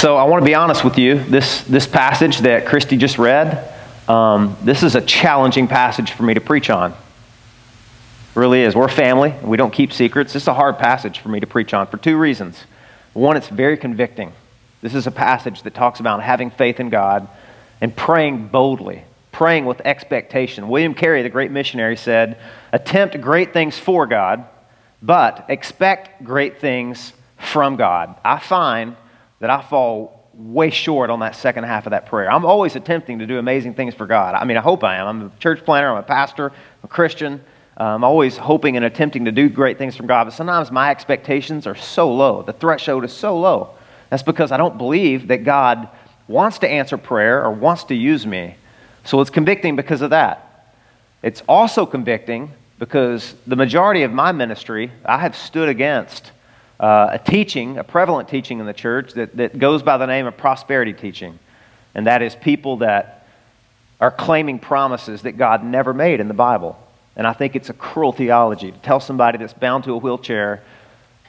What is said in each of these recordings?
So I want to be honest with you. This, this passage that Christy just read, um, this is a challenging passage for me to preach on. It really is. We're family. We don't keep secrets. It's a hard passage for me to preach on for two reasons. One, it's very convicting. This is a passage that talks about having faith in God and praying boldly, praying with expectation. William Carey, the great missionary, said, Attempt great things for God, but expect great things from God. I find that I fall way short on that second half of that prayer. I'm always attempting to do amazing things for God. I mean, I hope I am. I'm a church planter, I'm a pastor, I'm a Christian. Um, I'm always hoping and attempting to do great things from God, but sometimes my expectations are so low. The threshold is so low. That's because I don't believe that God wants to answer prayer or wants to use me. So it's convicting because of that. It's also convicting because the majority of my ministry, I have stood against uh, a teaching, a prevalent teaching in the church that, that goes by the name of prosperity teaching. And that is people that are claiming promises that God never made in the Bible. And I think it's a cruel theology to tell somebody that's bound to a wheelchair,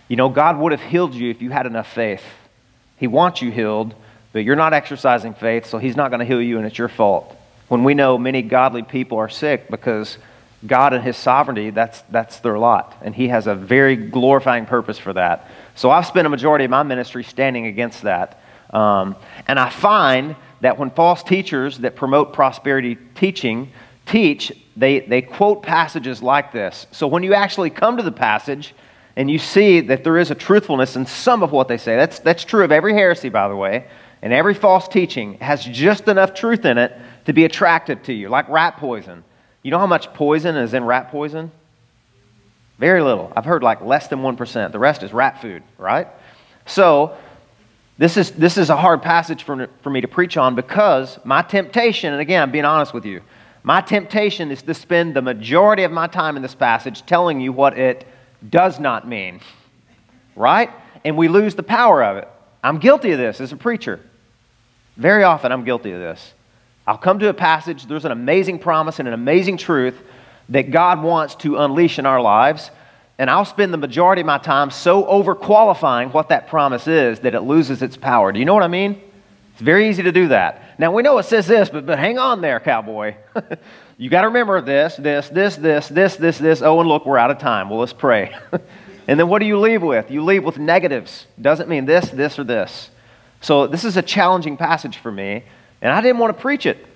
you know, God would have healed you if you had enough faith. He wants you healed, but you're not exercising faith, so He's not going to heal you, and it's your fault. When we know many godly people are sick because God and His sovereignty, that's, that's their lot. And He has a very glorifying purpose for that. So I've spent a majority of my ministry standing against that. Um, and I find that when false teachers that promote prosperity teaching teach, they, they quote passages like this. So when you actually come to the passage and you see that there is a truthfulness in some of what they say, that's, that's true of every heresy, by the way, and every false teaching has just enough truth in it to be attractive to you, like rat poison. You know how much poison is in rat poison? Very little. I've heard like less than 1%. The rest is rat food, right? So, this is, this is a hard passage for, for me to preach on because my temptation, and again, I'm being honest with you, my temptation is to spend the majority of my time in this passage telling you what it does not mean, right? And we lose the power of it. I'm guilty of this as a preacher. Very often, I'm guilty of this. I'll come to a passage, there's an amazing promise and an amazing truth that God wants to unleash in our lives, and I'll spend the majority of my time so overqualifying what that promise is that it loses its power. Do you know what I mean? It's very easy to do that. Now, we know it says this, but, but hang on there, cowboy. you got to remember this, this, this, this, this, this, this. Oh, and look, we're out of time. Well, let's pray. and then what do you leave with? You leave with negatives. Doesn't mean this, this, or this. So, this is a challenging passage for me. And I didn't want to preach it.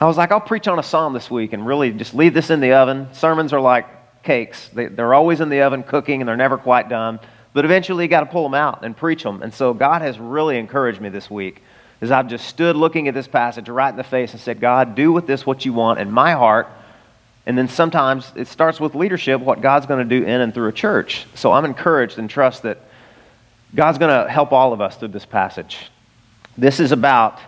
I was like, I'll preach on a psalm this week and really just leave this in the oven. Sermons are like cakes, they, are always in the oven cooking and they're never quite done. But eventually, you got to pull them out and preach them. And so, God has really encouraged me this week as I've just stood looking at this passage right in the face and said, God, do with this what you want in my heart. And then sometimes it starts with leadership, what God's going to do in and through a church. So I'm encouraged and trust that God's going to help all of us through this passage. This is about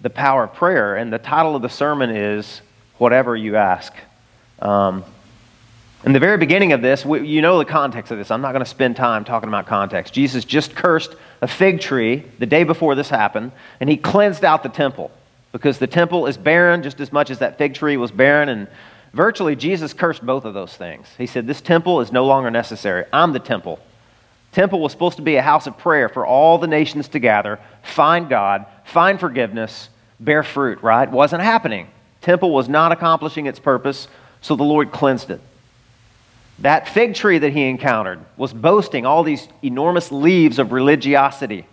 the power of prayer. And the title of the sermon is Whatever You Ask. Um, in the very beginning of this, we, you know the context of this. I'm not going to spend time talking about context. Jesus just cursed a fig tree the day before this happened, and he cleansed out the temple because the temple is barren just as much as that fig tree was barren. And virtually, Jesus cursed both of those things. He said, This temple is no longer necessary. I'm the temple. Temple was supposed to be a house of prayer for all the nations to gather, find God, find forgiveness, bear fruit, right? Wasn't happening. Temple was not accomplishing its purpose, so the Lord cleansed it. That fig tree that he encountered was boasting all these enormous leaves of religiosity.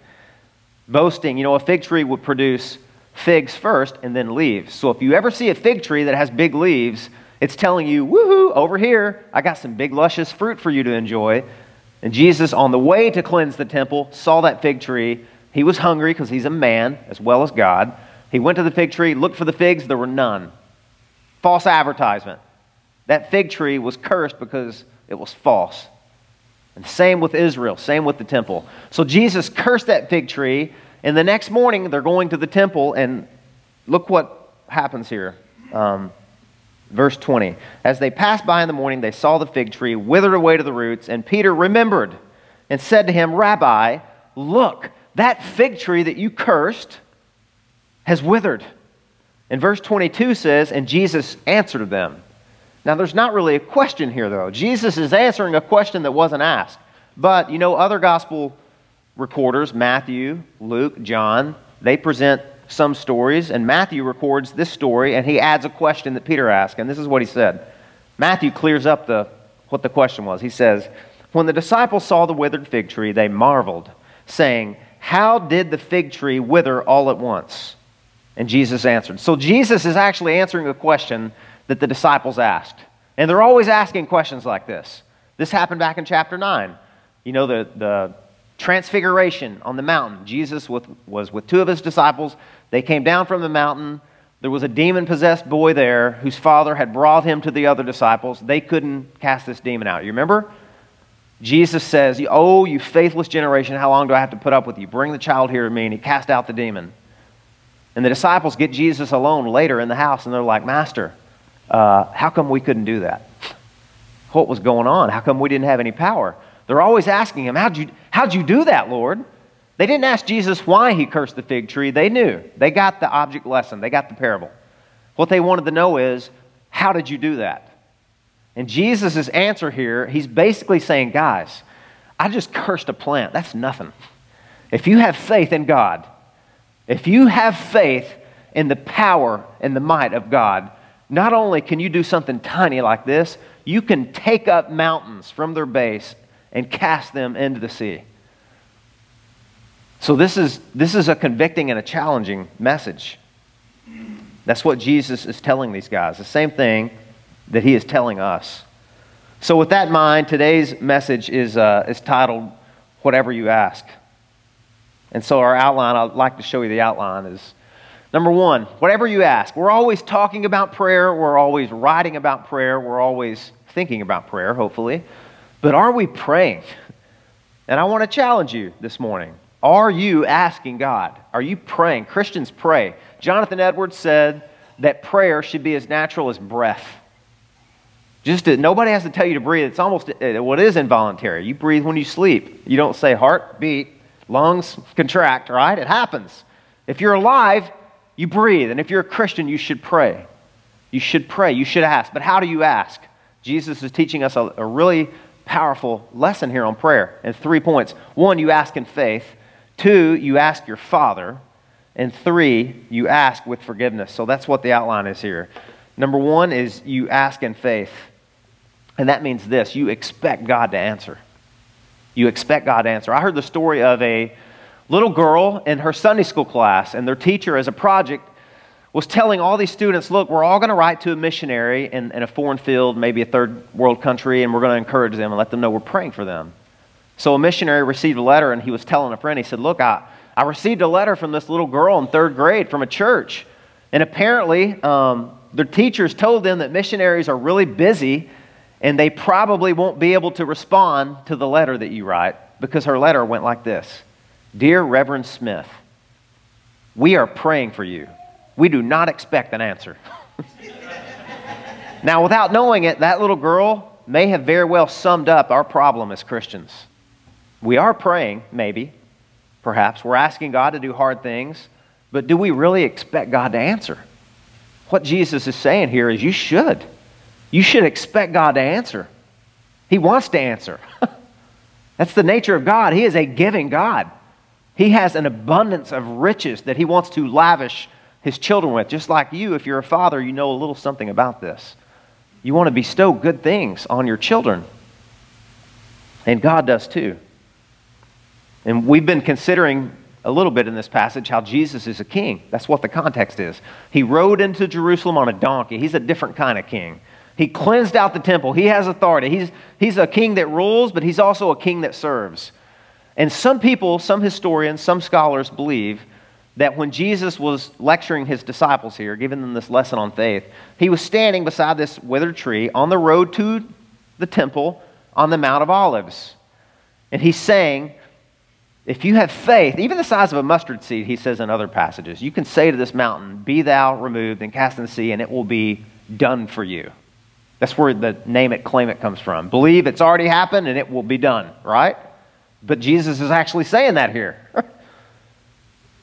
Boasting, you know, a fig tree would produce figs first and then leaves. So if you ever see a fig tree that has big leaves, it's telling you, woohoo, over here, I got some big, luscious fruit for you to enjoy. And Jesus, on the way to cleanse the temple, saw that fig tree. He was hungry because he's a man as well as God. He went to the fig tree, looked for the figs, there were none. False advertisement. That fig tree was cursed because it was false. And same with Israel, same with the temple. So Jesus cursed that fig tree, and the next morning they're going to the temple, and look what happens here. Um, Verse 20 As they passed by in the morning, they saw the fig tree withered away to the roots, and Peter remembered and said to him, Rabbi, look, that fig tree that you cursed has withered. And verse 22 says, And Jesus answered them. Now, there's not really a question here, though. Jesus is answering a question that wasn't asked. But, you know, other gospel recorders, Matthew, Luke, John, they present some stories, and Matthew records this story, and he adds a question that Peter asked, and this is what he said. Matthew clears up the, what the question was. He says, When the disciples saw the withered fig tree, they marveled, saying, How did the fig tree wither all at once? And Jesus answered. So Jesus is actually answering a question that the disciples asked. And they're always asking questions like this. This happened back in chapter 9. You know, the, the transfiguration on the mountain. Jesus with, was with two of his disciples. They came down from the mountain. There was a demon possessed boy there whose father had brought him to the other disciples. They couldn't cast this demon out. You remember? Jesus says, Oh, you faithless generation, how long do I have to put up with you? Bring the child here to me. And he cast out the demon. And the disciples get Jesus alone later in the house, and they're like, Master, uh, how come we couldn't do that? What was going on? How come we didn't have any power? They're always asking him, How'd you, how'd you do that, Lord? They didn't ask Jesus why he cursed the fig tree. They knew. They got the object lesson, they got the parable. What they wanted to know is, How did you do that? And Jesus' answer here, he's basically saying, Guys, I just cursed a plant. That's nothing. If you have faith in God, if you have faith in the power and the might of God, not only can you do something tiny like this, you can take up mountains from their base and cast them into the sea. So, this is, this is a convicting and a challenging message. That's what Jesus is telling these guys. The same thing that he is telling us. So, with that in mind, today's message is, uh, is titled Whatever You Ask. And so, our outline, I'd like to show you the outline, is number one, whatever you ask. We're always talking about prayer, we're always writing about prayer, we're always thinking about prayer, hopefully. But are we praying? And I want to challenge you this morning. Are you asking God? Are you praying? Christians pray. Jonathan Edwards said that prayer should be as natural as breath. Just to, nobody has to tell you to breathe. It's almost what is involuntary. You breathe when you sleep. You don't say heart beat, lungs contract, right? It happens. If you're alive, you breathe. And if you're a Christian, you should pray. You should pray. You should ask. But how do you ask? Jesus is teaching us a, a really powerful lesson here on prayer in three points. One, you ask in faith. Two, you ask your Father. And three, you ask with forgiveness. So that's what the outline is here. Number one is you ask in faith. And that means this you expect God to answer. You expect God to answer. I heard the story of a little girl in her Sunday school class, and their teacher, as a project, was telling all these students, look, we're all going to write to a missionary in, in, a foreign field, maybe a third world country, and we're going to encourage them and let them know we're praying for them. So a missionary received a letter, and he was telling a friend, he said, look, I, I received a letter from this little girl in third grade from a church. And apparently, um, their teachers told them that missionaries are really busy and they probably won't be able to respond to the letter that you write because her letter went like this Dear Reverend Smith, we are praying for you we do not expect an answer. now, without knowing it, that little girl may have very well summed up our problem as Christians. We are praying, maybe, perhaps. We're asking God to do hard things, but do we really expect God to answer? What Jesus is saying here is you should. You should expect God to answer. He wants to answer. That's the nature of God. He is a giving God. He has an abundance of riches that He wants to lavish his children with. Just like you, if you're a father, you know a little something about this. You want to bestow good things on your children. And God does too. And we've been considering a little bit in this passage how Jesus is a king. That's what the context is. He rode into Jerusalem on a donkey. He's a different kind of king. He cleansed out the temple. He has authority. He's, he's a king that rules, but he's also a king that serves. And some people, some historians, some scholars believe that when Jesus was lecturing his disciples here, giving them this lesson on faith, he was standing beside this withered tree on the road to the temple on the Mount of Olives. And he's saying, if you have faith, even the size of a mustard seed, he says in other passages, you can say to this mountain, Be thou removed and cast in the sea, and it will be done for you. That's where the name it, claim it comes from. Believe it's already happened and it will be done, right? But Jesus is actually saying that here.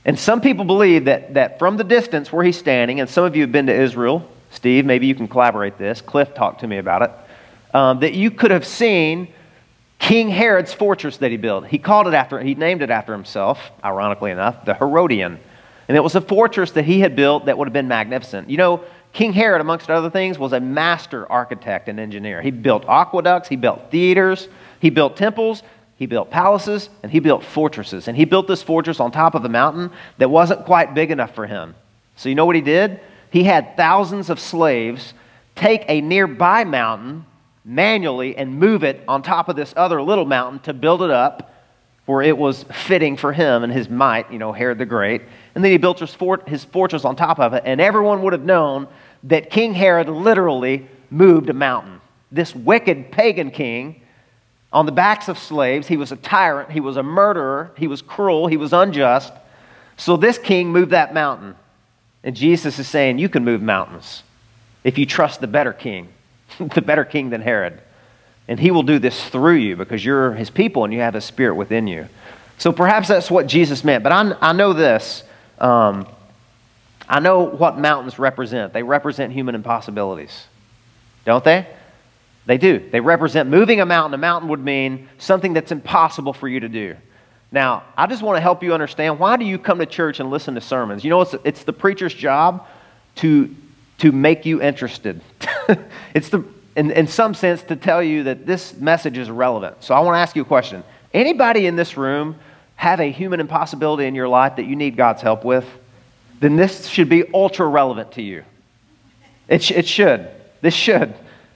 And some people believe that, that from the distance where he's standing, and some of you have been to Israel, Steve, maybe you can collaborate this. Cliff talked to me about it. Um, that you could have seen King Herod's fortress that he built. He called it after, he named it after himself, ironically enough, the Herodian. And it was a fortress that he had built that would have been magnificent. You know, King Herod, amongst other things, was a master architect and engineer. He built aqueducts, he built theaters, he built temples, he built palaces, and he built fortresses. And he built this fortress on top of a mountain that wasn't quite big enough for him. So, you know what he did? He had thousands of slaves take a nearby mountain manually and move it on top of this other little mountain to build it up where it was fitting for him and his might, you know, Herod the Great. And then he built his, fort, his fortress on top of it, and everyone would have known that King Herod literally moved a mountain. This wicked pagan king on the backs of slaves, he was a tyrant, he was a murderer, he was cruel, he was unjust. So this king moved that mountain. And Jesus is saying, You can move mountains if you trust the better king, the better king than Herod. And he will do this through you because you're his people and you have his spirit within you. So perhaps that's what Jesus meant. But I, I know this. Um, I know what mountains represent. They represent human impossibilities, don't they? They do. They represent moving a mountain. A mountain would mean something that's impossible for you to do. Now, I just want to help you understand why do you come to church and listen to sermons? You know, it's, it's the preacher's job to, to make you interested. it's the, in, in some sense, to tell you that this message is relevant. So I want to ask you a question. Anybody in this room have a human impossibility in your life that you need God's help with? Then this should be ultra relevant to you. It, sh- it should. This should.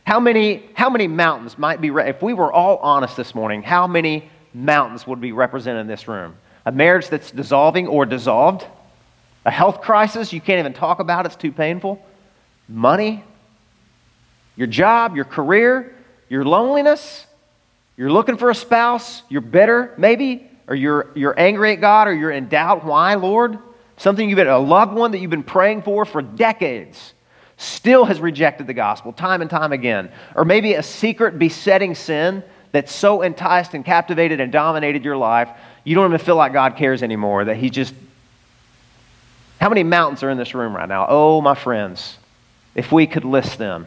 How many, how many mountains might be, re- if we were all honest this morning, how many mountains would be represented in this room? A marriage that's dissolving or dissolved? A health crisis you can't even talk about, it's too painful? Money? Your job, your career, your loneliness? You're looking for a spouse, you're bitter, maybe, or you're, you're angry at God, or you're in doubt. Why, Lord? Something you've been, a loved one that you've been praying for for decades still has rejected the gospel time and time again. Or maybe a secret besetting sin that's so enticed and captivated and dominated your life, you don't even feel like God cares anymore, that He just. How many mountains are in this room right now? Oh, my friends, if we could list them,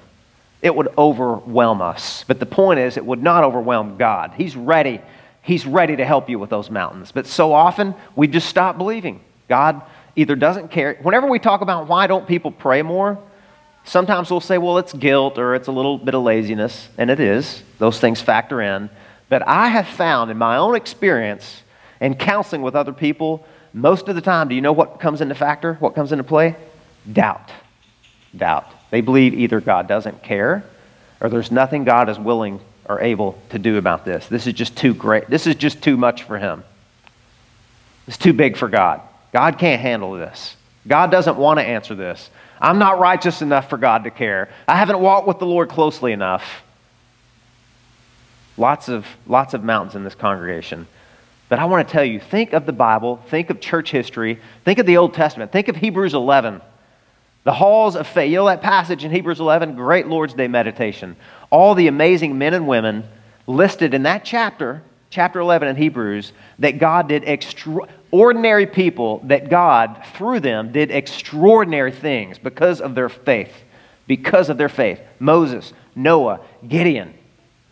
it would overwhelm us. But the point is, it would not overwhelm God. He's ready. He's ready to help you with those mountains. But so often, we just stop believing. God either doesn't care. Whenever we talk about why don't people pray more, Sometimes we'll say, well, it's guilt or it's a little bit of laziness, and it is. Those things factor in. But I have found in my own experience and counseling with other people, most of the time, do you know what comes into factor? What comes into play? Doubt. Doubt. They believe either God doesn't care or there's nothing God is willing or able to do about this. This is just too great. This is just too much for him. It's too big for God. God can't handle this. God doesn't want to answer this. I'm not righteous enough for God to care. I haven't walked with the Lord closely enough. Lots of, lots of mountains in this congregation. But I want to tell you think of the Bible, think of church history, think of the Old Testament, think of Hebrews 11. The halls of faith. You know that passage in Hebrews 11? Great Lord's Day meditation. All the amazing men and women listed in that chapter, chapter 11 in Hebrews, that God did extra ordinary people that God, through them, did extraordinary things because of their faith. Because of their faith. Moses, Noah, Gideon,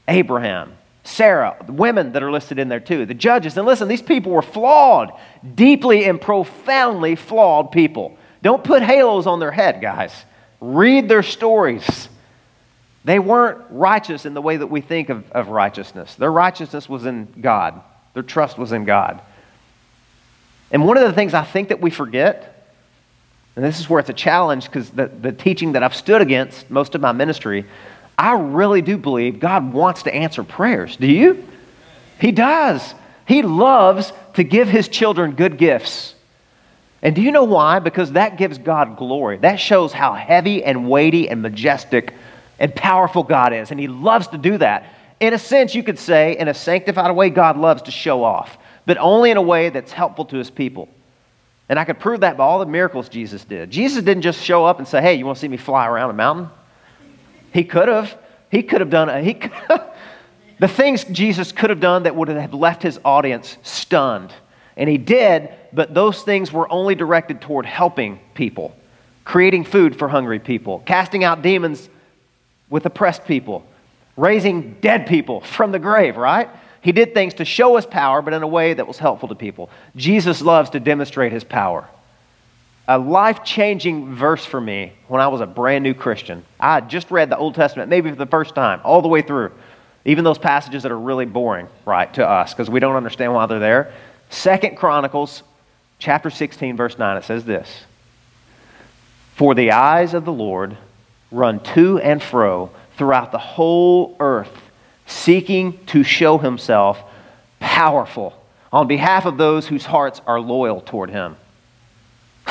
Abraham, Sarah, the women that are listed in there too, the judges. And listen, these people were flawed, deeply and profoundly flawed people. Don't put halos on their head, guys. Read their stories. They weren't righteous in the way that we think of, of righteousness. Their righteousness was in God, their trust was in God. And one of the things I think that we forget, and this is where it's a challenge because the, the teaching that I've stood against most of my ministry, I really do believe God wants to answer prayers. Do you? He does. He loves to give his children good gifts. And do you know why? Because that gives God glory. That shows how heavy and weighty and majestic and powerful God is. And he loves to do that. In a sense, you could say, in a sanctified way, God loves to show off but only in a way that's helpful to his people. And I could prove that by all the miracles Jesus did. Jesus didn't just show up and say, Hey, you want to see me fly around a mountain? He could have. He could have done he the things Jesus could have done that would have left his audience stunned. And he did, but those things were only directed toward helping people, creating food for hungry people, casting out demons with oppressed people, raising dead people from the grave, right? He did things to show his power, but in a way that was helpful to people. Jesus loves to demonstrate his power. A life changing verse for me when I was a brand new Christian. I had just read the Old Testament, maybe for the first time, all the way through. Even those passages that are really boring, right, to us, because we don't understand why they're there. Second Chronicles chapter 16, verse 9, it says this For the eyes of the Lord run to and fro throughout the whole earth, seeking to show himself powerful on behalf of those whose hearts are loyal toward him.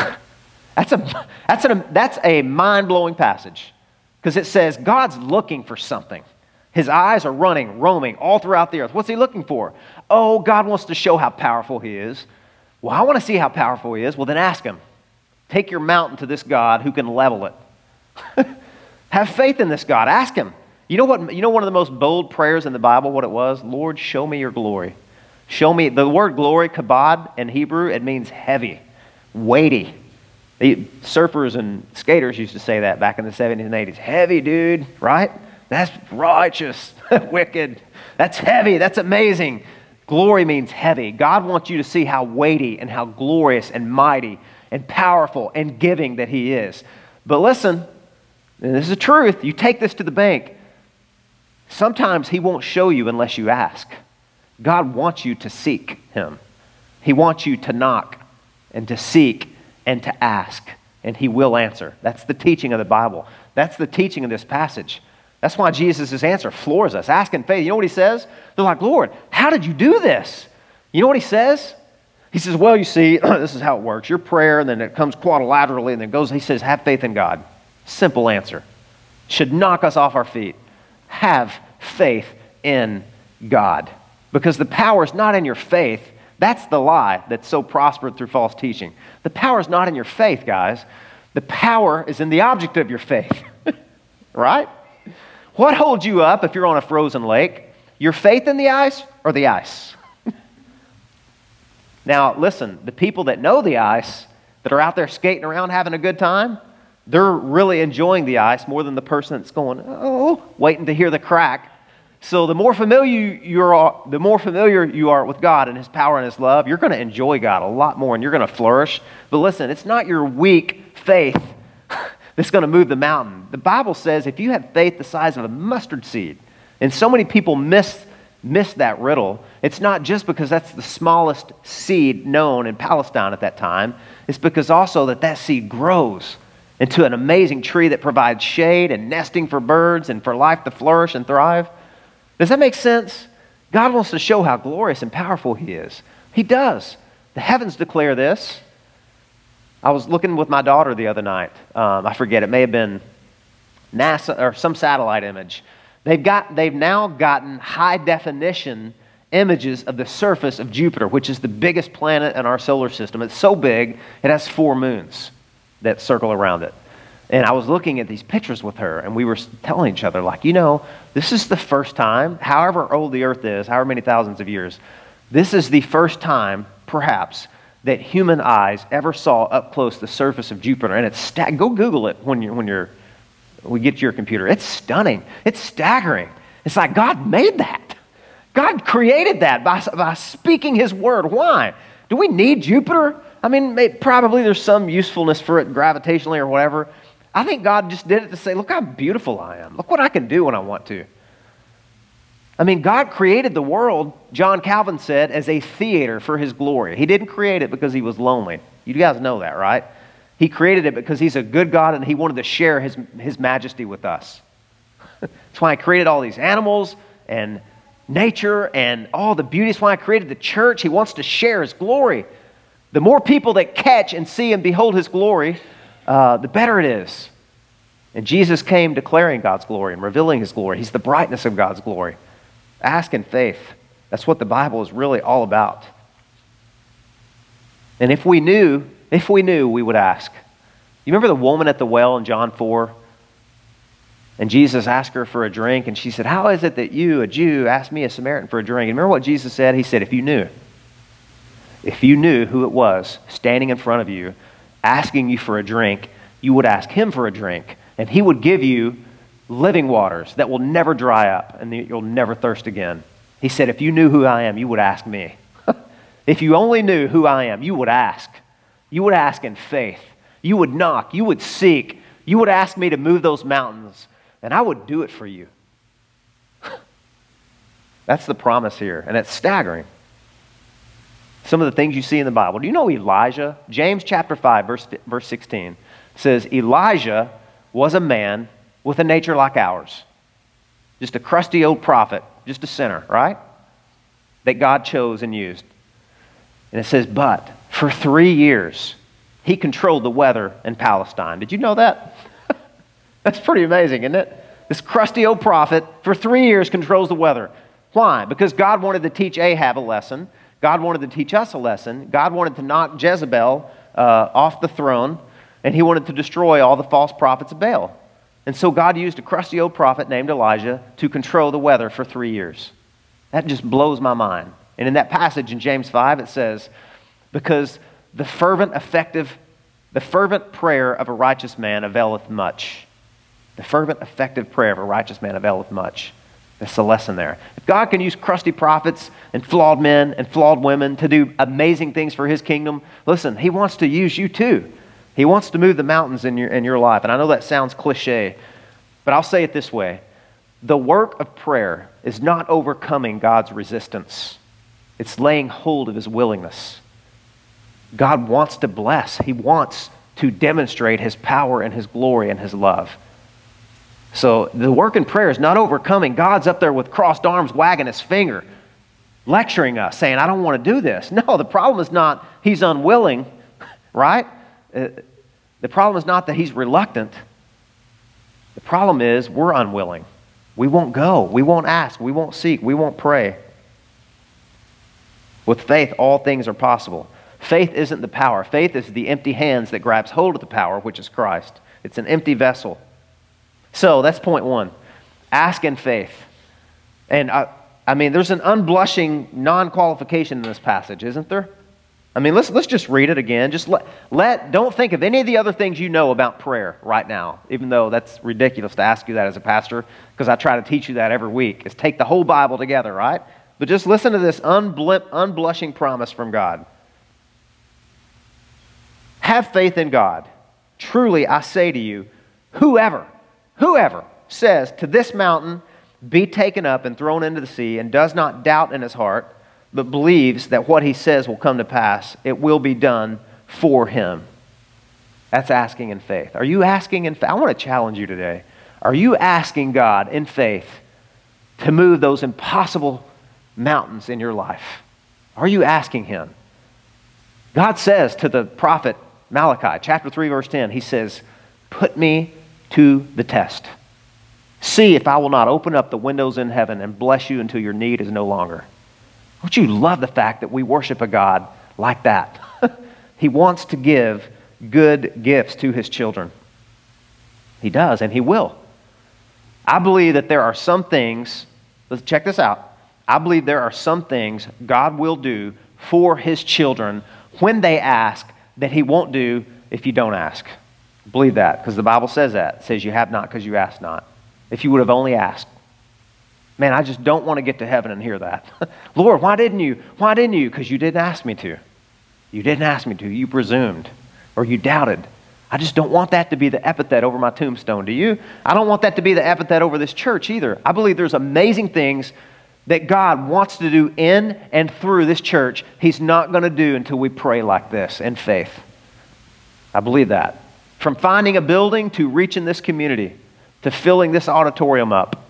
that's a, that's, a that's a mind blowing passage because it says God's looking for something. His eyes are running, roaming all throughout the earth. What's he looking for? Oh, God wants to show how powerful he is. Well, I want to see how powerful he is. Well, then ask him. Take your mountain to this God who can level it. Have faith in this God. Ask Him. You know what? You know one of the most bold prayers in the Bible. What it was? Lord, show me your glory. Show me the word glory, kabod in Hebrew. It means heavy, weighty. The surfers and skaters used to say that back in the 70s and 80s. Heavy, dude. Right? That's righteous. Wicked. That's heavy. That's amazing. Glory means heavy. God wants you to see how weighty and how glorious and mighty and powerful and giving that He is. But listen, and this is the truth. You take this to the bank. Sometimes He won't show you unless you ask. God wants you to seek Him, He wants you to knock and to seek and to ask, and He will answer. That's the teaching of the Bible. That's the teaching of this passage. That's why Jesus' answer floors us. Ask in faith. You know what He says? They're like, Lord, how did you do this? You know what He says? He says, Well, you see, this is how it works. Your prayer, and then it comes quadrilaterally, and then goes, He says, Have faith in God. Simple answer. Should knock us off our feet. Have faith in God. Because the power is not in your faith. That's the lie that's so prospered through false teaching. The power is not in your faith, guys. The power is in the object of your faith. right? What holds you up if you're on a frozen lake? Your faith in the ice or the ice? now, listen, the people that know the ice, that are out there skating around having a good time, they're really enjoying the ice more than the person that's going, oh, waiting to hear the crack. So the more familiar you are, the more familiar you are with God and His power and His love, you're going to enjoy God a lot more and you're going to flourish. But listen, it's not your weak faith that's going to move the mountain. The Bible says if you have faith the size of a mustard seed, and so many people miss, miss that riddle, it's not just because that's the smallest seed known in Palestine at that time. It's because also that that seed grows into an amazing tree that provides shade and nesting for birds and for life to flourish and thrive. Does that make sense? God wants to show how glorious and powerful He is. He does. The heavens declare this. I was looking with my daughter the other night. Um, I forget, it may have been NASA or some satellite image. They've, got, they've now gotten high definition images of the surface of Jupiter, which is the biggest planet in our solar system. It's so big, it has four moons that circle around it. And I was looking at these pictures with her, and we were telling each other, like, you know, this is the first time, however old the earth is, however many thousands of years, this is the first time, perhaps, that human eyes ever saw up close the surface of Jupiter. And it's go Google it when you're, when you're, we get to your computer. It's stunning. It's staggering. It's like God made that. God created that by, by speaking His word. Why? Do we need Jupiter? I mean, probably there's some usefulness for it gravitationally or whatever. I think God just did it to say, look how beautiful I am. Look what I can do when I want to. I mean, God created the world, John Calvin said, as a theater for his glory. He didn't create it because he was lonely. You guys know that, right? He created it because he's a good God and he wanted to share his, his majesty with us. That's why he created all these animals and nature and all the beauty. That's why I created the church. He wants to share his glory. The more people that catch and see and behold his glory, uh, the better it is. And Jesus came declaring God's glory and revealing his glory. He's the brightness of God's glory. Ask in faith. That's what the Bible is really all about. And if we knew, if we knew, we would ask. You remember the woman at the well in John 4? And Jesus asked her for a drink, and she said, How is it that you, a Jew, ask me, a Samaritan, for a drink? And remember what Jesus said? He said, If you knew, if you knew who it was standing in front of you, asking you for a drink, you would ask him for a drink, and he would give you living waters that will never dry up and you'll never thirst again. He said, If you knew who I am, you would ask me. if you only knew who I am, you would ask. You would ask in faith. You would knock. You would seek. You would ask me to move those mountains, and I would do it for you. That's the promise here, and it's staggering. Some of the things you see in the Bible. Do you know Elijah? James chapter 5, verse, verse 16 says, Elijah was a man with a nature like ours. Just a crusty old prophet, just a sinner, right? That God chose and used. And it says, but for three years, he controlled the weather in Palestine. Did you know that? That's pretty amazing, isn't it? This crusty old prophet, for three years, controls the weather. Why? Because God wanted to teach Ahab a lesson. God wanted to teach us a lesson. God wanted to knock Jezebel uh, off the throne, and he wanted to destroy all the false prophets of Baal. And so God used a crusty old prophet named Elijah to control the weather for three years. That just blows my mind. And in that passage in James 5, it says, Because the fervent, effective, the fervent prayer of a righteous man availeth much. The fervent, effective prayer of a righteous man availeth much. That's the lesson there. If God can use crusty prophets and flawed men and flawed women to do amazing things for his kingdom, listen, he wants to use you too. He wants to move the mountains in your, in your life. And I know that sounds cliche, but I'll say it this way the work of prayer is not overcoming God's resistance, it's laying hold of his willingness. God wants to bless, he wants to demonstrate his power and his glory and his love. So the work in prayer is not overcoming. God's up there with crossed arms, wagging his finger, lecturing us, saying, I don't want to do this. No, the problem is not he's unwilling, right? Uh, the problem is not that he's reluctant. The problem is we're unwilling. We won't go. We won't ask. We won't seek. We won't pray. With faith, all things are possible. Faith isn't the power. Faith is the empty hands that grabs hold of the power, which is Christ. It's an empty vessel. So that's point one. Ask in faith. And I, I mean, there's an unblushing non qualification in this passage, isn't there? I mean, let's, let's just read it again. Just let, let, don't think of any of the other things you know about prayer right now, even though that's ridiculous to ask you that as a pastor, because I try to teach you that every week, is take the whole Bible together, right? But just listen to this unbl- unblushing promise from God. Have faith in God. Truly, I say to you, whoever, whoever says to this mountain, be taken up and thrown into the sea, and does not doubt in his heart, but believes that what he says will come to pass, it will be done for him. That's asking in faith. Are you asking in faith? I want to challenge you today. Are you asking God in faith to move those impossible mountains in your life? Are you asking Him? God says to the prophet Malachi, chapter 3, verse 10, He says, Put me to the test. See if I will not open up the windows in heaven and bless you until your need is no longer. Don't you love the fact that we worship a God like that? he wants to give good gifts to his children. He does, and he will. I believe that there are some things, let's check this out. I believe there are some things God will do for his children when they ask that he won't do if you don't ask. Believe that, because the Bible says that. It says you have not because you ask not. If you would have only asked. Man, I just don't want to get to heaven and hear that. Lord, why didn't you? Why didn't you? Because you didn't ask me to. You didn't ask me to. You presumed or you doubted. I just don't want that to be the epithet over my tombstone. Do you? I don't want that to be the epithet over this church either. I believe there's amazing things that God wants to do in and through this church. He's not going to do until we pray like this in faith. I believe that. From finding a building to reaching this community to filling this auditorium up.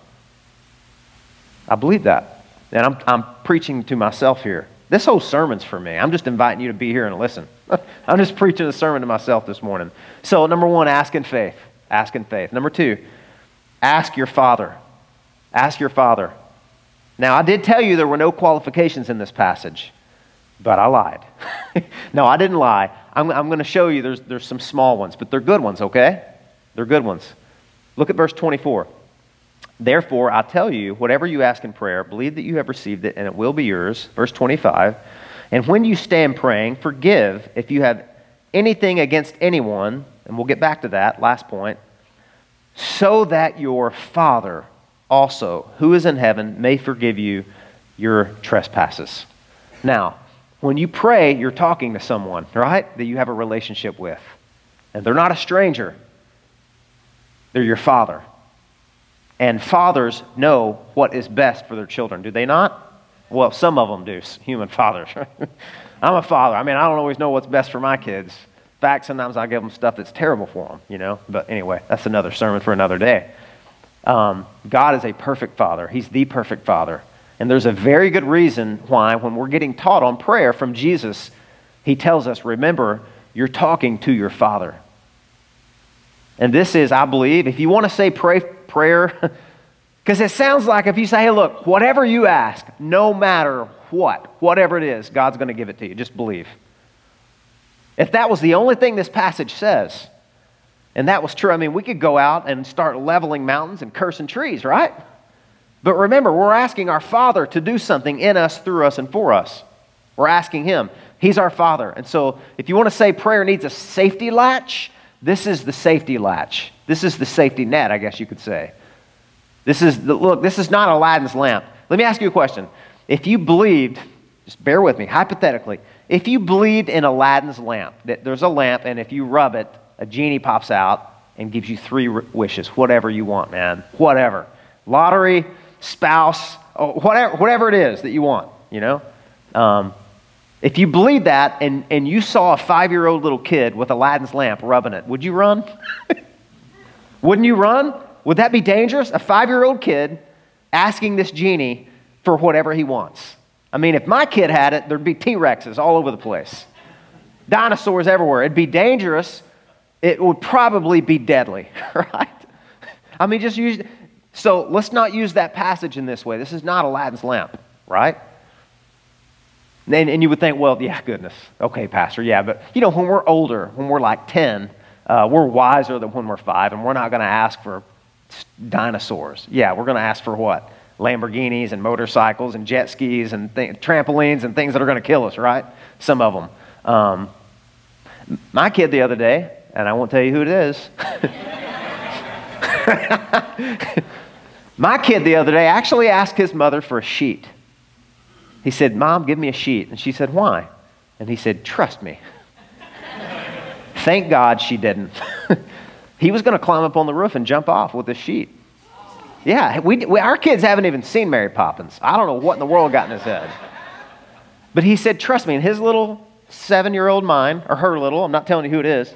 I believe that. And I'm, I'm preaching to myself here. This whole sermon's for me. I'm just inviting you to be here and listen. I'm just preaching a sermon to myself this morning. So, number one, ask in faith. Ask in faith. Number two, ask your Father. Ask your Father. Now, I did tell you there were no qualifications in this passage, but I lied. no, I didn't lie. I'm, I'm going to show you there's, there's some small ones, but they're good ones, okay? They're good ones. Look at verse 24. Therefore, I tell you, whatever you ask in prayer, believe that you have received it and it will be yours. Verse 25. And when you stand praying, forgive if you have anything against anyone, and we'll get back to that, last point, so that your Father also, who is in heaven, may forgive you your trespasses. Now, when you pray, you're talking to someone, right? That you have a relationship with. And they're not a stranger, they're your father. And fathers know what is best for their children, do they not? Well, some of them do, human fathers. I'm a father. I mean, I don't always know what's best for my kids. In fact, sometimes I give them stuff that's terrible for them, you know? But anyway, that's another sermon for another day. Um, God is a perfect father, He's the perfect father. And there's a very good reason why, when we're getting taught on prayer from Jesus, he tells us, remember, you're talking to your Father. And this is, I believe, if you want to say pray, prayer, because it sounds like if you say, hey, look, whatever you ask, no matter what, whatever it is, God's going to give it to you. Just believe. If that was the only thing this passage says, and that was true, I mean, we could go out and start leveling mountains and cursing trees, right? But remember, we're asking our Father to do something in us, through us, and for us. We're asking Him. He's our Father. And so, if you want to say prayer needs a safety latch, this is the safety latch. This is the safety net, I guess you could say. This is the, look, this is not Aladdin's lamp. Let me ask you a question. If you believed, just bear with me, hypothetically, if you believed in Aladdin's lamp, that there's a lamp, and if you rub it, a genie pops out and gives you three wishes, whatever you want, man, whatever. Lottery, spouse, whatever, whatever it is that you want, you know? Um, if you believe that and, and you saw a five year old little kid with Aladdin's lamp rubbing it, would you run? Wouldn't you run? Would that be dangerous? A five year old kid asking this genie for whatever he wants. I mean, if my kid had it, there'd be T Rexes all over the place, dinosaurs everywhere. It'd be dangerous. It would probably be deadly, right? I mean, just use so let's not use that passage in this way. This is not Aladdin's lamp, right? And, and you would think, well, yeah, goodness. Okay, Pastor, yeah, but you know, when we're older, when we're like 10, uh, we're wiser than when we're five, and we're not going to ask for dinosaurs. Yeah, we're going to ask for what? Lamborghinis and motorcycles and jet skis and th- trampolines and things that are going to kill us, right? Some of them. Um, my kid the other day, and I won't tell you who it is. My kid the other day actually asked his mother for a sheet. He said, Mom, give me a sheet. And she said, Why? And he said, Trust me. Thank God she didn't. he was going to climb up on the roof and jump off with a sheet. Yeah, we, we, our kids haven't even seen Mary Poppins. I don't know what in the world got in his head. But he said, Trust me, in his little seven year old mind, or her little, I'm not telling you who it is,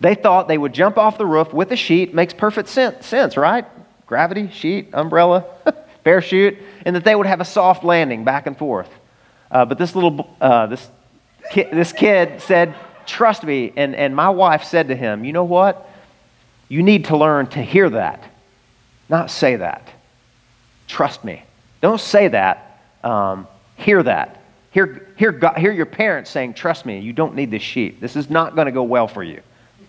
they thought they would jump off the roof with a sheet. Makes perfect sense, sense right? gravity, sheet, umbrella, parachute, and that they would have a soft landing back and forth. Uh, but this little, uh, this, ki- this kid said, Trust me. And, and my wife said to him, You know what? You need to learn to hear that, not say that. Trust me. Don't say that. Um, hear that. Hear, hear, God, hear your parents saying, Trust me, you don't need this sheep. This is not going to go well for you.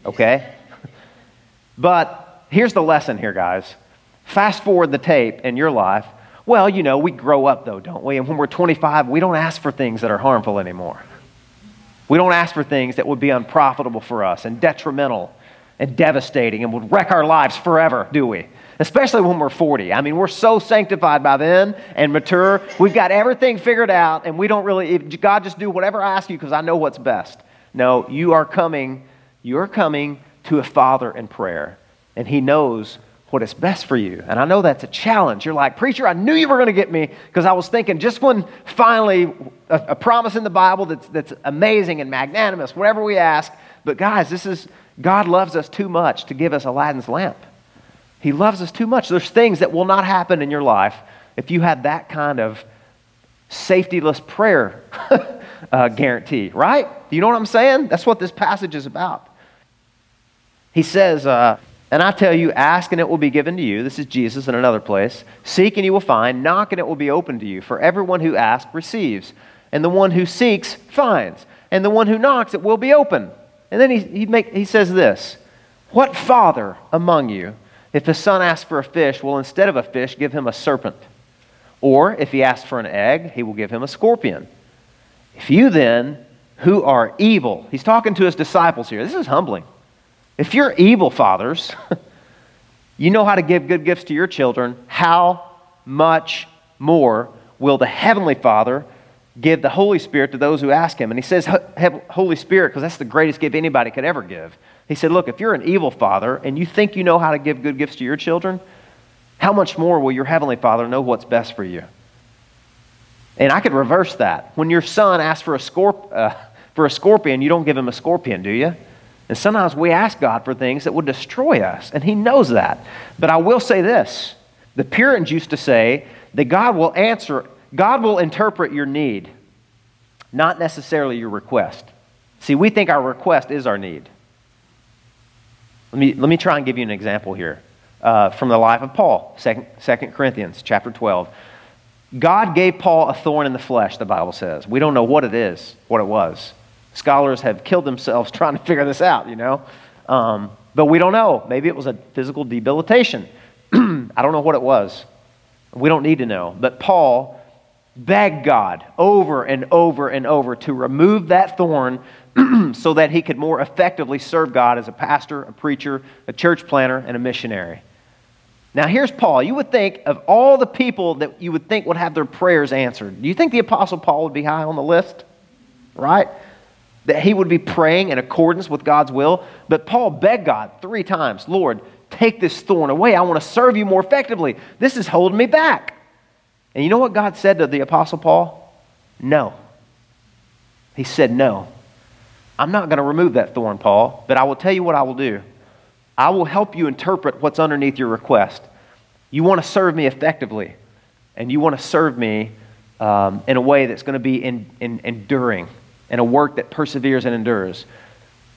Okay? but here's the lesson here, guys. Fast forward the tape in your life. Well, you know, we grow up though, don't we? And when we're 25, we don't ask for things that are harmful anymore. We don't ask for things that would be unprofitable for us and detrimental and devastating and would wreck our lives forever, do we? Especially when we're 40. I mean, we're so sanctified by then and mature. We've got everything figured out, and we don't really, God, just do whatever I ask you because I know what's best. No, you are coming, you're coming to a Father in prayer, and He knows what is best for you. And I know that's a challenge. You're like, Preacher, I knew you were going to get me because I was thinking just when finally a, a, promise in the Bible that's, that's amazing and magnanimous, whatever we ask. But guys, this is, God loves us too much to give us Aladdin's lamp. He loves us too much. There's things that will not happen in your life if you have that kind of safetyless prayer uh, guarantee, right? Do you know what I'm saying? That's what this passage is about. He says, uh, and I tell you, ask and it will be given to you. This is Jesus in another place. Seek and you will find. Knock and it will be opened to you. For everyone who asks receives. And the one who seeks finds. And the one who knocks, it will be open. And then he, he, make, he says this What father among you, if his son asks for a fish, will instead of a fish give him a serpent? Or if he asks for an egg, he will give him a scorpion. If you then, who are evil, he's talking to his disciples here. This is humbling. If you're evil fathers, you know how to give good gifts to your children, how much more will the Heavenly Father give the Holy Spirit to those who ask Him. And He says, Holy Spirit, because that's the greatest gift anybody could ever give. He said, Look, if you're an evil father and you think you know how to give good gifts to your children, how much more will your Heavenly Father know what's best for you? And I could reverse that. When your son asks for a, scorp- uh, for a scorpion, you don't give him a scorpion, do you? And sometimes we ask God for things that would destroy us, and He knows that. But I will say this the Puritans used to say that God will answer, God will interpret your need, not necessarily your request. See, we think our request is our need. Let me, let me try and give you an example here uh, from the life of Paul, 2 Corinthians chapter 12. God gave Paul a thorn in the flesh, the Bible says. We don't know what it is, what it was. Scholars have killed themselves trying to figure this out, you know. Um, but we don't know. Maybe it was a physical debilitation. I don't know what it was. We don't need to know. But Paul begged God over and over and over to remove that thorn so that he could more effectively serve God as a pastor, a preacher, a church planter, and a missionary. Now, here's Paul. You would think of all the people that you would think would have their prayers answered. Do you think the Apostle Paul would be high on the list? Right? That he would be praying in accordance with God's will. But Paul begged God three times Lord, take this thorn away. I want to serve you more effectively. This is holding me back. And you know what God said to the Apostle Paul? No. He said, No. I'm not going to remove that thorn, Paul, but I will tell you what I will do. I will help you interpret what's underneath your request. You want to serve me effectively, and you want to serve me um, in a way that's going to be in, in, enduring, and a work that perseveres and endures.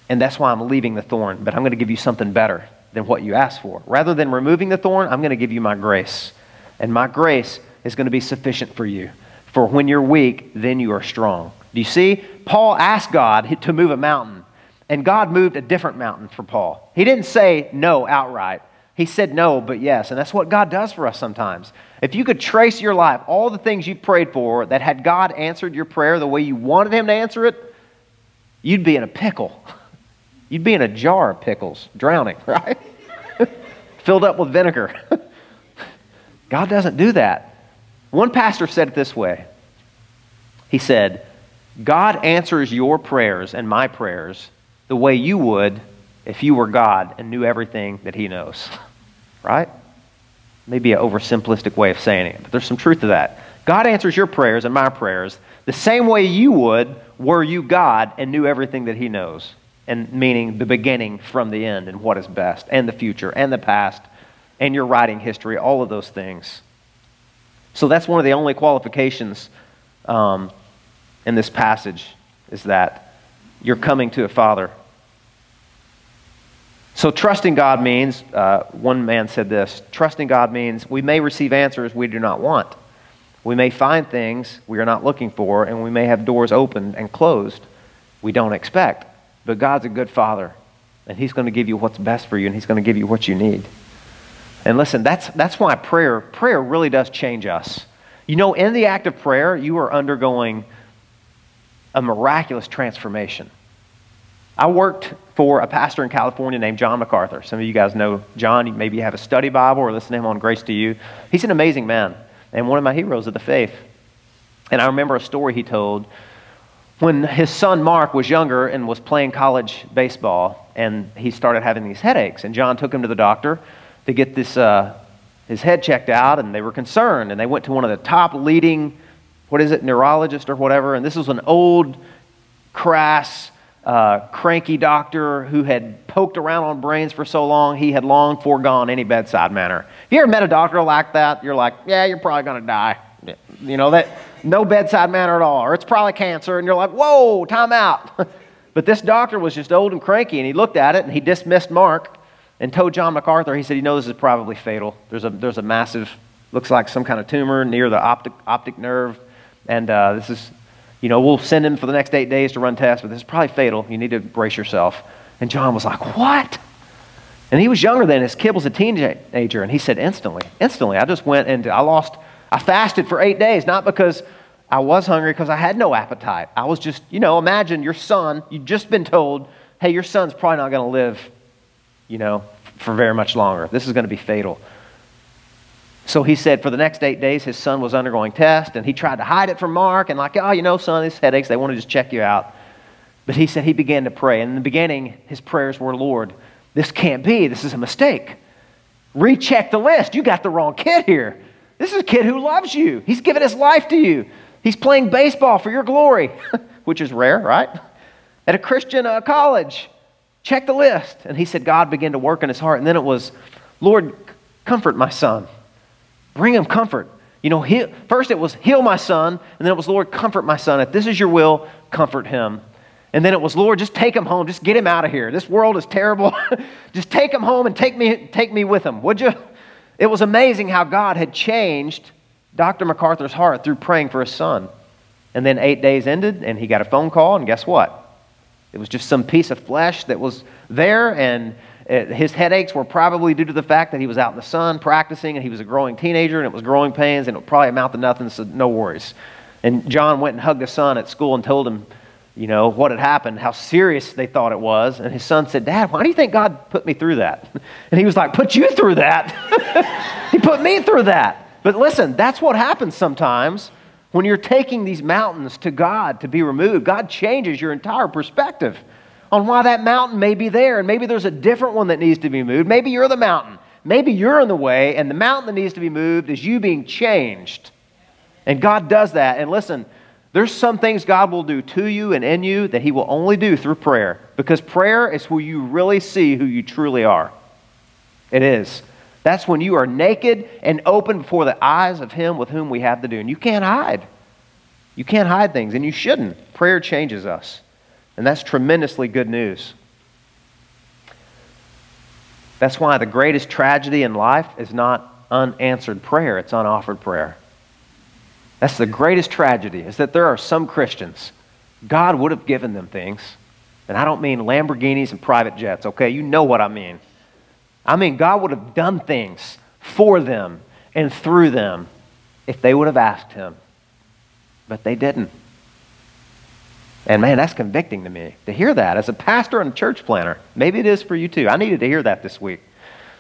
And that's why I'm leaving the thorn, but I'm going to give you something better than what you asked for. Rather than removing the thorn, I'm going to give you my grace. And my grace is going to be sufficient for you. For when you're weak, then you are strong. Do you see? Paul asked God to move a mountain, and God moved a different mountain for Paul. He didn't say no outright. He said no, but yes. And that's what God does for us sometimes. If you could trace your life, all the things you prayed for that had God answered your prayer the way you wanted Him to answer it, you'd be in a pickle. You'd be in a jar of pickles, drowning, right? Filled up with vinegar. God doesn't do that. One pastor said it this way He said, God answers your prayers and my prayers the way you would if you were God and knew everything that He knows. Right? Maybe an oversimplistic way of saying it, but there's some truth to that. God answers your prayers and my prayers the same way you would were you God and knew everything that He knows. And meaning the beginning from the end and what is best, and the future, and the past, and your writing history, all of those things. So that's one of the only qualifications um, in this passage is that you're coming to a father. So, trusting God means, uh, one man said this trusting God means we may receive answers we do not want. We may find things we are not looking for, and we may have doors opened and closed we don't expect. But God's a good father, and He's going to give you what's best for you, and He's going to give you what you need. And listen, that's, that's why prayer, prayer really does change us. You know, in the act of prayer, you are undergoing a miraculous transformation. I worked for a pastor in California named John MacArthur. Some of you guys know John. Maybe you have a study Bible or listen to him on Grace to You. He's an amazing man and one of my heroes of the faith. And I remember a story he told when his son Mark was younger and was playing college baseball, and he started having these headaches. And John took him to the doctor to get this, uh, his head checked out, and they were concerned. And they went to one of the top leading what is it, neurologist or whatever. And this was an old, crass, uh, cranky doctor who had poked around on brains for so long, he had long foregone any bedside manner. If you ever met a doctor like that, you're like, yeah, you're probably going to die. You know, that no bedside manner at all, or it's probably cancer, and you're like, whoa, time out. but this doctor was just old and cranky, and he looked at it and he dismissed Mark and told John MacArthur, he said, you know, this is probably fatal. There's a, there's a massive, looks like some kind of tumor near the optic, optic nerve and uh, this is, you know, we'll send him for the next eight days to run tests, but this is probably fatal. You need to brace yourself. And John was like, What? And he was younger then. His kid was a teenager. And he said, Instantly, instantly. I just went and I lost, I fasted for eight days, not because I was hungry, because I had no appetite. I was just, you know, imagine your son, you've just been told, hey, your son's probably not going to live, you know, for very much longer. This is going to be fatal. So he said for the next eight days, his son was undergoing tests, and he tried to hide it from Mark and, like, oh, you know, son, these headaches, they want to just check you out. But he said he began to pray. And in the beginning, his prayers were, Lord, this can't be. This is a mistake. Recheck the list. You got the wrong kid here. This is a kid who loves you. He's given his life to you. He's playing baseball for your glory, which is rare, right? At a Christian uh, college. Check the list. And he said God began to work in his heart. And then it was, Lord, comfort my son. Bring him comfort. You know, first it was heal my son, and then it was Lord, comfort my son. If this is your will, comfort him. And then it was, Lord, just take him home. Just get him out of here. This world is terrible. just take him home and take me, take me with him, would you? It was amazing how God had changed Dr. MacArthur's heart through praying for his son. And then eight days ended, and he got a phone call, and guess what? It was just some piece of flesh that was there, and Uh, his headaches were probably due to the fact that he was out in the sun practicing, and he was a growing teenager, and it was growing pains, and it would probably amount to nothing, so no worries. And John went and hugged his son at school and told him, you know, what had happened, how serious they thought it was. And his son said, Dad, why do you think God put me through that? And he was like, Put you through that? he put me through that. But listen, that's what happens sometimes when you're taking these mountains to God to be removed. God changes your entire perspective on why that mountain may be there. And maybe there's a different one that needs to be moved. Maybe you're the mountain. Maybe you're in the way, and the mountain that needs to be moved is you being changed. And God does that. And listen, there's some things God will do to you and in you that He will only do through prayer because prayer is where you really see who you truly are. It is. That's when you are naked and open before the eyes of Him with whom we have to do. And you can't hide. You can't hide things, and you shouldn't. Prayer changes us. And that's tremendously good news. That's why the greatest tragedy in life is not unanswered prayer, it's unoffered prayer. That's the greatest tragedy, is that there are some Christians, God would have given them things. And I don't mean Lamborghinis and private jets, okay? You know what I mean. I mean, God would have done things for them and through them if they would have asked Him. But they didn't. And man, that's convicting to me to hear that as a pastor and a church planter. Maybe it is for you too. I needed to hear that this week.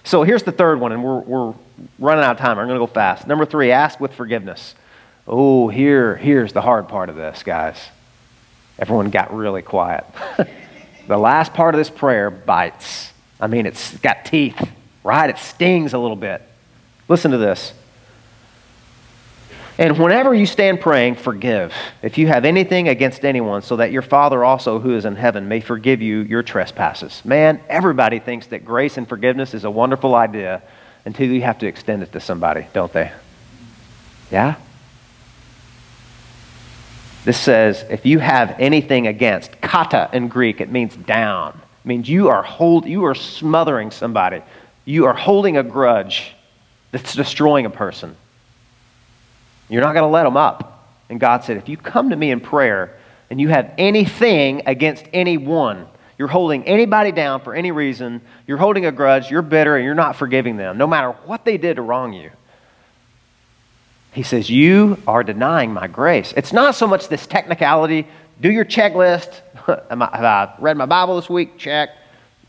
So here's the third one, and we're, we're running out of time. I'm going to go fast. Number three, ask with forgiveness. Oh, here, here's the hard part of this, guys. Everyone got really quiet. the last part of this prayer bites. I mean, it's got teeth, right? It stings a little bit. Listen to this. And whenever you stand praying, forgive if you have anything against anyone, so that your Father also, who is in heaven, may forgive you your trespasses. Man, everybody thinks that grace and forgiveness is a wonderful idea until you have to extend it to somebody, don't they? Yeah? This says, if you have anything against, kata in Greek, it means down. It means you are hold, you are smothering somebody. You are holding a grudge that's destroying a person. You're not going to let them up. And God said, if you come to me in prayer and you have anything against anyone, you're holding anybody down for any reason, you're holding a grudge, you're bitter, and you're not forgiving them, no matter what they did to wrong you. He says, You are denying my grace. It's not so much this technicality. Do your checklist. have I read my Bible this week? Check.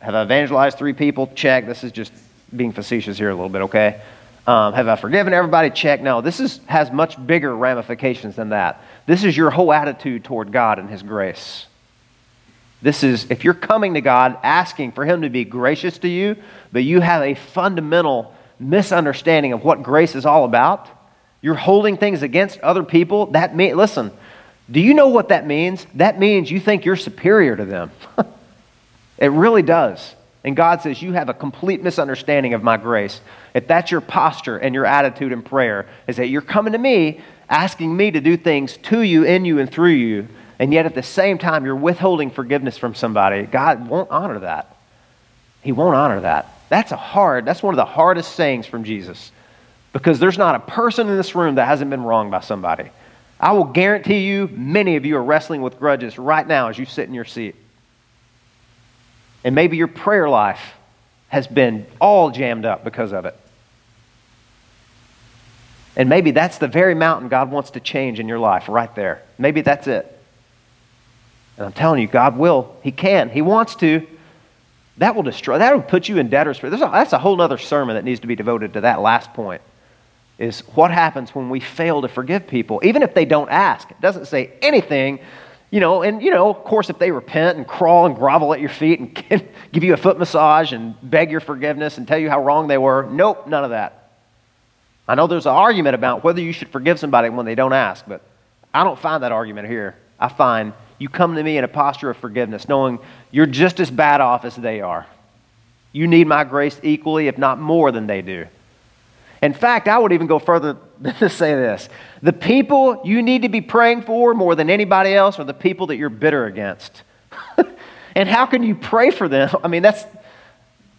Have I evangelized three people? Check. This is just being facetious here a little bit, okay? Um, have I forgiven everybody? Check. No, this is, has much bigger ramifications than that. This is your whole attitude toward God and His grace. This is, if you're coming to God asking for Him to be gracious to you, but you have a fundamental misunderstanding of what grace is all about, you're holding things against other people, that mean, listen, do you know what that means? That means you think you're superior to them. it really does. And God says, You have a complete misunderstanding of my grace. If that's your posture and your attitude in prayer, is that you're coming to me, asking me to do things to you, in you, and through you, and yet at the same time you're withholding forgiveness from somebody, God won't honor that. He won't honor that. That's a hard, that's one of the hardest sayings from Jesus because there's not a person in this room that hasn't been wronged by somebody. I will guarantee you, many of you are wrestling with grudges right now as you sit in your seat. And maybe your prayer life has been all jammed up because of it. And maybe that's the very mountain God wants to change in your life right there. Maybe that's it. And I'm telling you, God will. He can. He wants to. That will destroy, that will put you in debtor's. Prison. That's a whole other sermon that needs to be devoted to that last point. is what happens when we fail to forgive people, even if they don't ask. It doesn't say anything, you know, and, you know, of course, if they repent and crawl and grovel at your feet and give you a foot massage and beg your forgiveness and tell you how wrong they were, nope, none of that. I know there's an argument about whether you should forgive somebody when they don't ask, but I don't find that argument here. I find you come to me in a posture of forgiveness, knowing you're just as bad off as they are. You need my grace equally, if not more than they do. In fact, I would even go further than to say this the people you need to be praying for more than anybody else are the people that you're bitter against. and how can you pray for them? I mean, that's,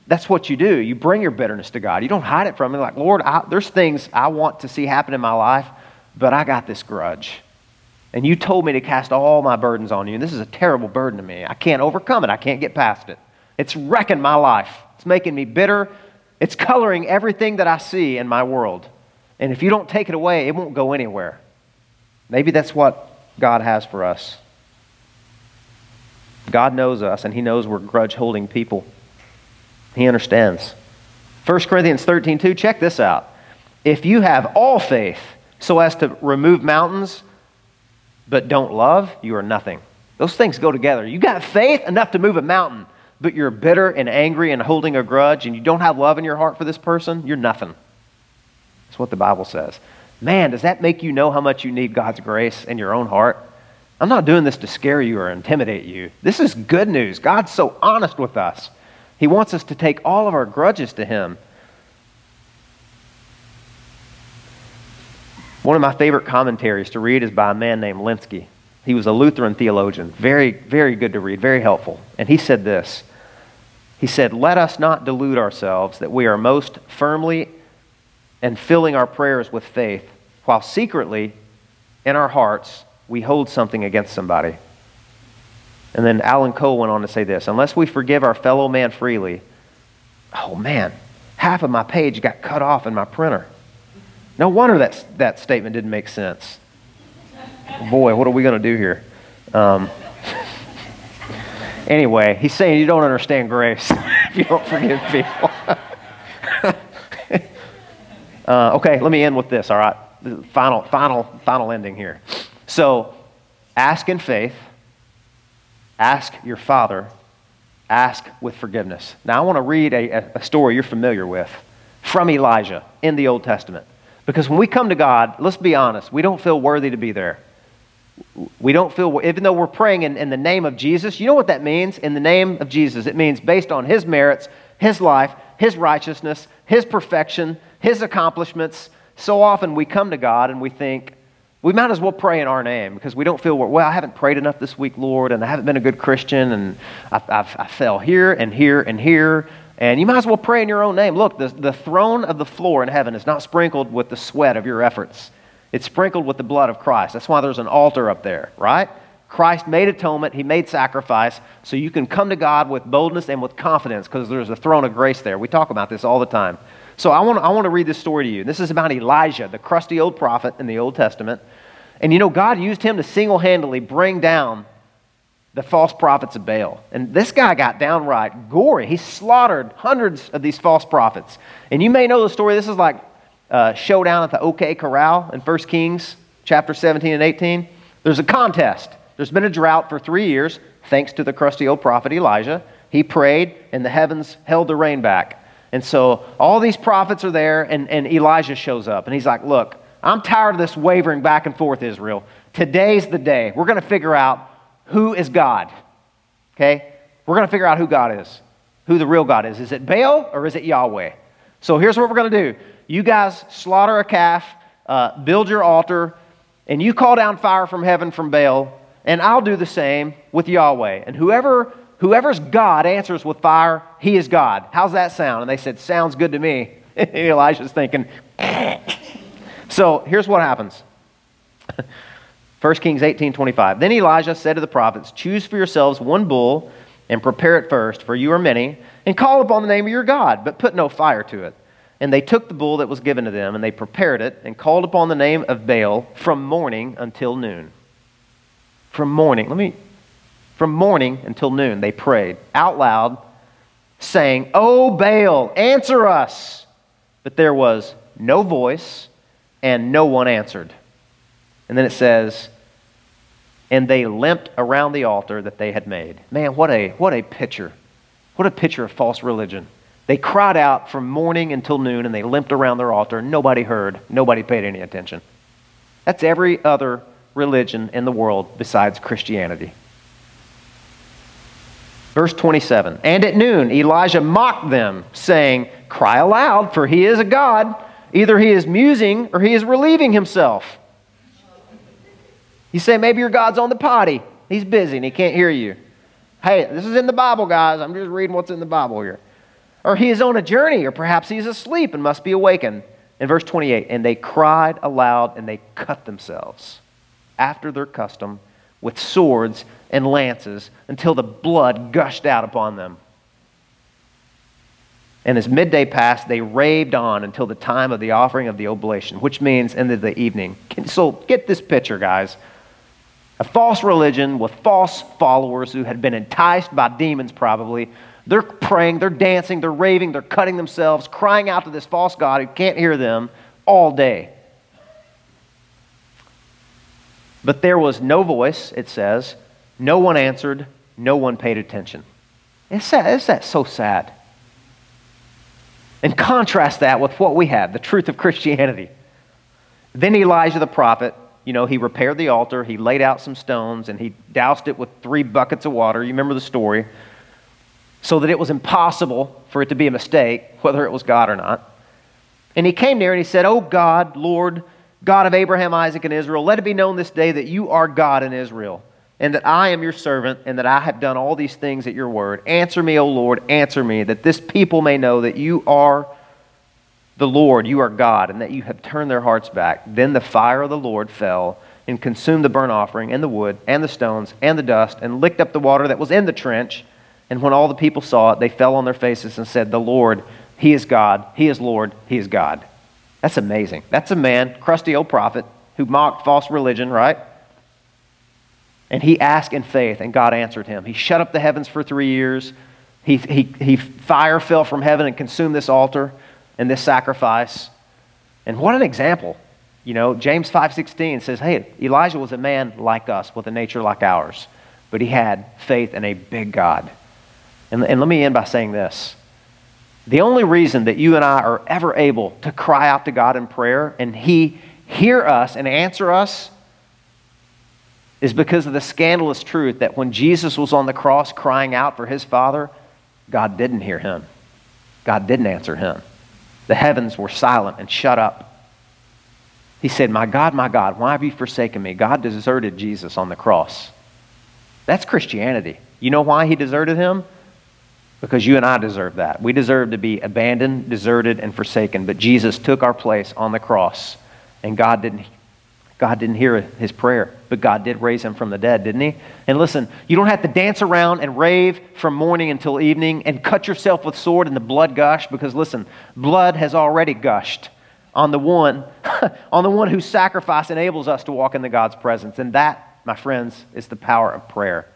that's what you do. You bring your bitterness to God. You don't hide it from Him. Like, Lord, I, there's things I want to see happen in my life, but I got this grudge. And you told me to cast all my burdens on you. And this is a terrible burden to me. I can't overcome it. I can't get past it. It's wrecking my life. It's making me bitter. It's coloring everything that I see in my world. And if you don't take it away, it won't go anywhere. Maybe that's what God has for us. God knows us, and He knows we're grudge holding people. He understands. 1 Corinthians 13 2, check this out. If you have all faith so as to remove mountains, but don't love, you are nothing. Those things go together. You got faith enough to move a mountain, but you're bitter and angry and holding a grudge and you don't have love in your heart for this person, you're nothing. That's what the Bible says. Man, does that make you know how much you need God's grace in your own heart? I'm not doing this to scare you or intimidate you. This is good news. God's so honest with us. He wants us to take all of our grudges to Him One of my favorite commentaries to read is by a man named Lenski. He was a Lutheran theologian, very, very good to read, very helpful. And he said this He said, Let us not delude ourselves that we are most firmly and filling our prayers with faith, while secretly in our hearts we hold something against somebody. And then Alan Cole went on to say this Unless we forgive our fellow man freely, oh man, half of my page got cut off in my printer. No wonder that, that statement didn't make sense. Boy, what are we going to do here? Um, anyway, he's saying you don't understand grace if you don't forgive people. uh, okay, let me end with this, all right? Final, final, final ending here. So, ask in faith, ask your Father, ask with forgiveness. Now, I want to read a, a story you're familiar with from Elijah in the Old Testament. Because when we come to God, let's be honest, we don't feel worthy to be there. We don't feel, even though we're praying in, in the name of Jesus, you know what that means? In the name of Jesus, it means based on His merits, His life, His righteousness, His perfection, His accomplishments. So often we come to God and we think, we might as well pray in our name because we don't feel, well, I haven't prayed enough this week, Lord, and I haven't been a good Christian, and I, I've, I fell here and here and here. And you might as well pray in your own name. Look, the, the throne of the floor in heaven is not sprinkled with the sweat of your efforts, it's sprinkled with the blood of Christ. That's why there's an altar up there, right? Christ made atonement, He made sacrifice, so you can come to God with boldness and with confidence because there's a throne of grace there. We talk about this all the time. So I want, I want to read this story to you. This is about Elijah, the crusty old prophet in the Old Testament. And you know, God used him to single handedly bring down the false prophets of Baal. And this guy got downright gory. He slaughtered hundreds of these false prophets. And you may know the story. This is like a showdown at the OK Corral in 1 Kings chapter 17 and 18. There's a contest. There's been a drought for three years, thanks to the crusty old prophet Elijah. He prayed, and the heavens held the rain back. And so all these prophets are there, and, and Elijah shows up. And he's like, Look, I'm tired of this wavering back and forth, Israel. Today's the day. We're going to figure out who is God. Okay? We're going to figure out who God is, who the real God is. Is it Baal or is it Yahweh? So here's what we're going to do you guys slaughter a calf, uh, build your altar, and you call down fire from heaven from Baal, and I'll do the same with Yahweh. And whoever whoever's God answers with fire, he is God. How's that sound? And they said, Sounds good to me. Elijah's thinking. so here's what happens. 1 Kings 18 25. Then Elijah said to the prophets, Choose for yourselves one bull and prepare it first, for you are many, and call upon the name of your God, but put no fire to it. And they took the bull that was given to them, and they prepared it, and called upon the name of Baal from morning until noon. From morning, let me, from morning until noon, they prayed out loud, saying, O Baal, answer us. But there was no voice, and no one answered. And then it says, and they limped around the altar that they had made. Man, what a, what a picture. What a picture of false religion. They cried out from morning until noon and they limped around their altar. Nobody heard. Nobody paid any attention. That's every other religion in the world besides Christianity. Verse 27 And at noon, Elijah mocked them, saying, Cry aloud, for he is a God. Either he is musing or he is relieving himself. You say, maybe your God's on the potty. He's busy and he can't hear you. Hey, this is in the Bible, guys. I'm just reading what's in the Bible here. Or he is on a journey, or perhaps he is asleep and must be awakened. In verse 28, and they cried aloud and they cut themselves after their custom with swords and lances until the blood gushed out upon them. And as midday passed, they raved on until the time of the offering of the oblation, which means into the evening. So get this picture, guys a false religion with false followers who had been enticed by demons, probably. They're praying, they're dancing, they're raving, they're cutting themselves, crying out to this false God who can't hear them all day. But there was no voice, it says. No one answered, no one paid attention. It's sad. Is that so sad? And contrast that with what we have, the truth of Christianity. Then Elijah the prophet you know, he repaired the altar, he laid out some stones, and he doused it with three buckets of water. You remember the story? So that it was impossible for it to be a mistake, whether it was God or not. And he came there and he said, Oh God, Lord, God of Abraham, Isaac, and Israel, let it be known this day that you are God in Israel, and that I am your servant, and that I have done all these things at your word. Answer me, O Lord, answer me, that this people may know that you are the Lord, you are God, and that you have turned their hearts back. Then the fire of the Lord fell and consumed the burnt offering and the wood and the stones and the dust and licked up the water that was in the trench. And when all the people saw it, they fell on their faces and said, The Lord, He is God, He is Lord, He is God. That's amazing. That's a man, crusty old prophet, who mocked false religion, right? And he asked in faith, and God answered him. He shut up the heavens for three years. He, he, he fire fell from heaven and consumed this altar and this sacrifice. And what an example. You know, James 5:16 says, "Hey, Elijah was a man like us with a nature like ours, but he had faith in a big God." And, and let me end by saying this. The only reason that you and I are ever able to cry out to God in prayer and he hear us and answer us is because of the scandalous truth that when Jesus was on the cross crying out for his Father, God didn't hear him. God didn't answer him the heavens were silent and shut up. He said, My God, my God, why have you forsaken me? God deserted Jesus on the cross. That's Christianity. You know why he deserted him? Because you and I deserve that. We deserve to be abandoned, deserted, and forsaken. But Jesus took our place on the cross, and God didn't God didn't hear his prayer, but God did raise him from the dead, didn't he? And listen, you don't have to dance around and rave from morning until evening and cut yourself with sword and the blood gush because listen, blood has already gushed on the one on the one whose sacrifice enables us to walk into God's presence. And that, my friends, is the power of prayer.